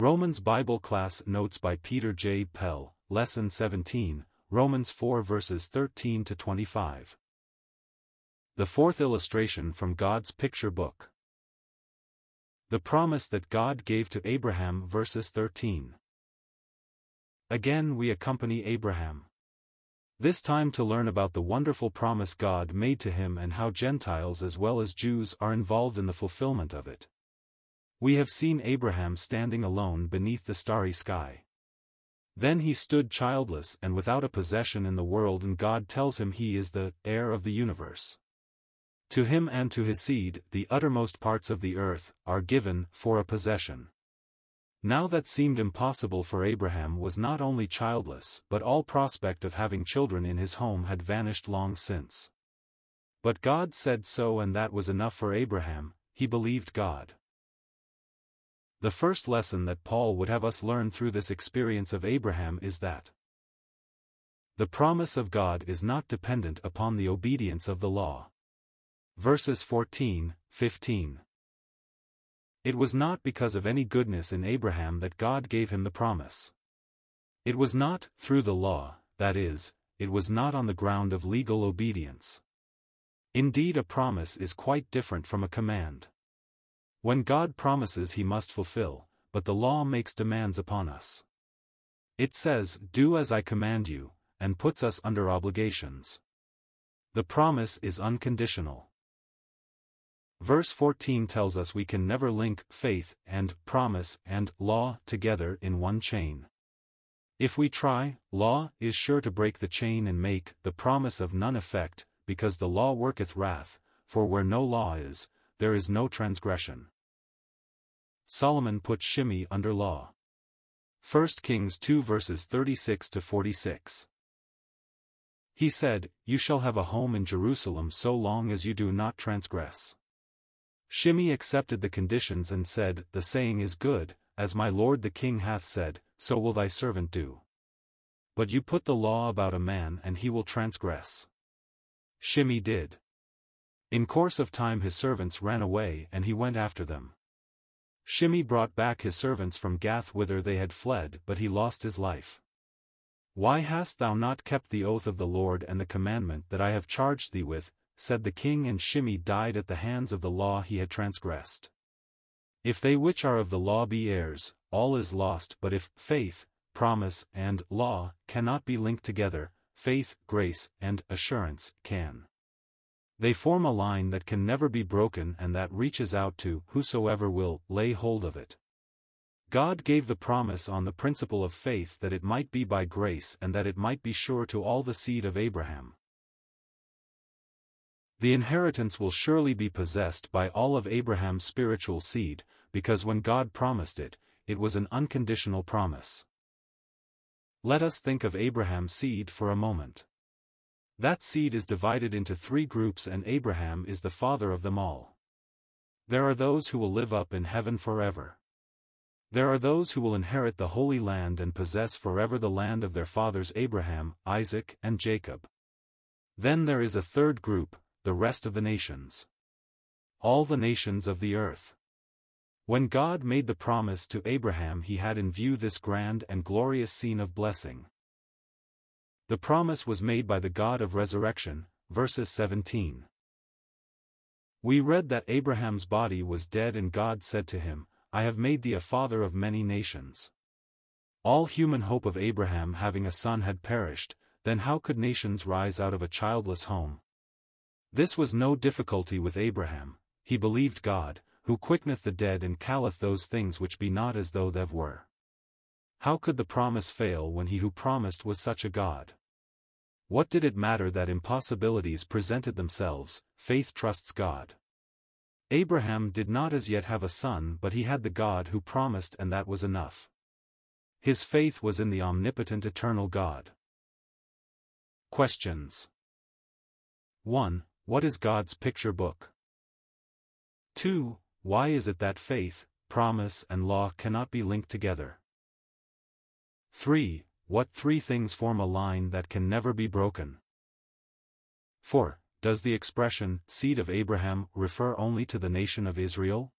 Romans Bible Class Notes by Peter J. Pell, Lesson 17, Romans 4 verses 13 to 25. The fourth illustration from God's picture book. The promise that God gave to Abraham verses 13. Again we accompany Abraham. This time to learn about the wonderful promise God made to him and how Gentiles as well as Jews are involved in the fulfillment of it. We have seen Abraham standing alone beneath the starry sky. Then he stood childless and without a possession in the world and God tells him he is the heir of the universe. To him and to his seed the uttermost parts of the earth are given for a possession. Now that seemed impossible for Abraham was not only childless but all prospect of having children in his home had vanished long since. But God said so and that was enough for Abraham, he believed God. The first lesson that Paul would have us learn through this experience of Abraham is that the promise of God is not dependent upon the obedience of the law. Verses 14, 15. It was not because of any goodness in Abraham that God gave him the promise. It was not through the law, that is, it was not on the ground of legal obedience. Indeed, a promise is quite different from a command. When God promises he must fulfill, but the law makes demands upon us. It says, Do as I command you, and puts us under obligations. The promise is unconditional. Verse 14 tells us we can never link faith and promise and law together in one chain. If we try, law is sure to break the chain and make the promise of none effect, because the law worketh wrath, for where no law is, there is no transgression. Solomon put Shimei under law. 1 Kings 2 verses 36 to 46. He said, You shall have a home in Jerusalem so long as you do not transgress. Shimei accepted the conditions and said, The saying is good, as my lord the king hath said, so will thy servant do. But you put the law about a man and he will transgress. Shimei did. In course of time his servants ran away and he went after them. Shimei brought back his servants from Gath whither they had fled but he lost his life. Why hast thou not kept the oath of the Lord and the commandment that I have charged thee with, said the king and Shimei died at the hands of the law he had transgressed. If they which are of the law be heirs, all is lost but if faith, promise, and law cannot be linked together, faith, grace, and assurance can. They form a line that can never be broken and that reaches out to whosoever will lay hold of it. God gave the promise on the principle of faith that it might be by grace and that it might be sure to all the seed of Abraham. The inheritance will surely be possessed by all of Abraham's spiritual seed, because when God promised it, it was an unconditional promise. Let us think of Abraham's seed for a moment. That seed is divided into three groups and Abraham is the father of them all. There are those who will live up in heaven forever. There are those who will inherit the Holy Land and possess forever the land of their fathers Abraham, Isaac, and Jacob. Then there is a third group, the rest of the nations. All the nations of the earth. When God made the promise to Abraham he had in view this grand and glorious scene of blessing. The promise was made by the God of resurrection, verses 17. We read that Abraham's body was dead and God said to him, I have made thee a father of many nations. All human hope of Abraham having a son had perished, then how could nations rise out of a childless home? This was no difficulty with Abraham, he believed God, who quickeneth the dead and calleth those things which be not as though they were. How could the promise fail when he who promised was such a God? What did it matter that impossibilities presented themselves, faith trusts God. Abraham did not as yet have a son but he had the God who promised and that was enough. His faith was in the omnipotent eternal God. Questions 1. What is God's picture book? 2. Why is it that faith, promise and law cannot be linked together? 3. What three things form a line that can never be broken? 4. Does the expression, seed of Abraham, refer only to the nation of Israel?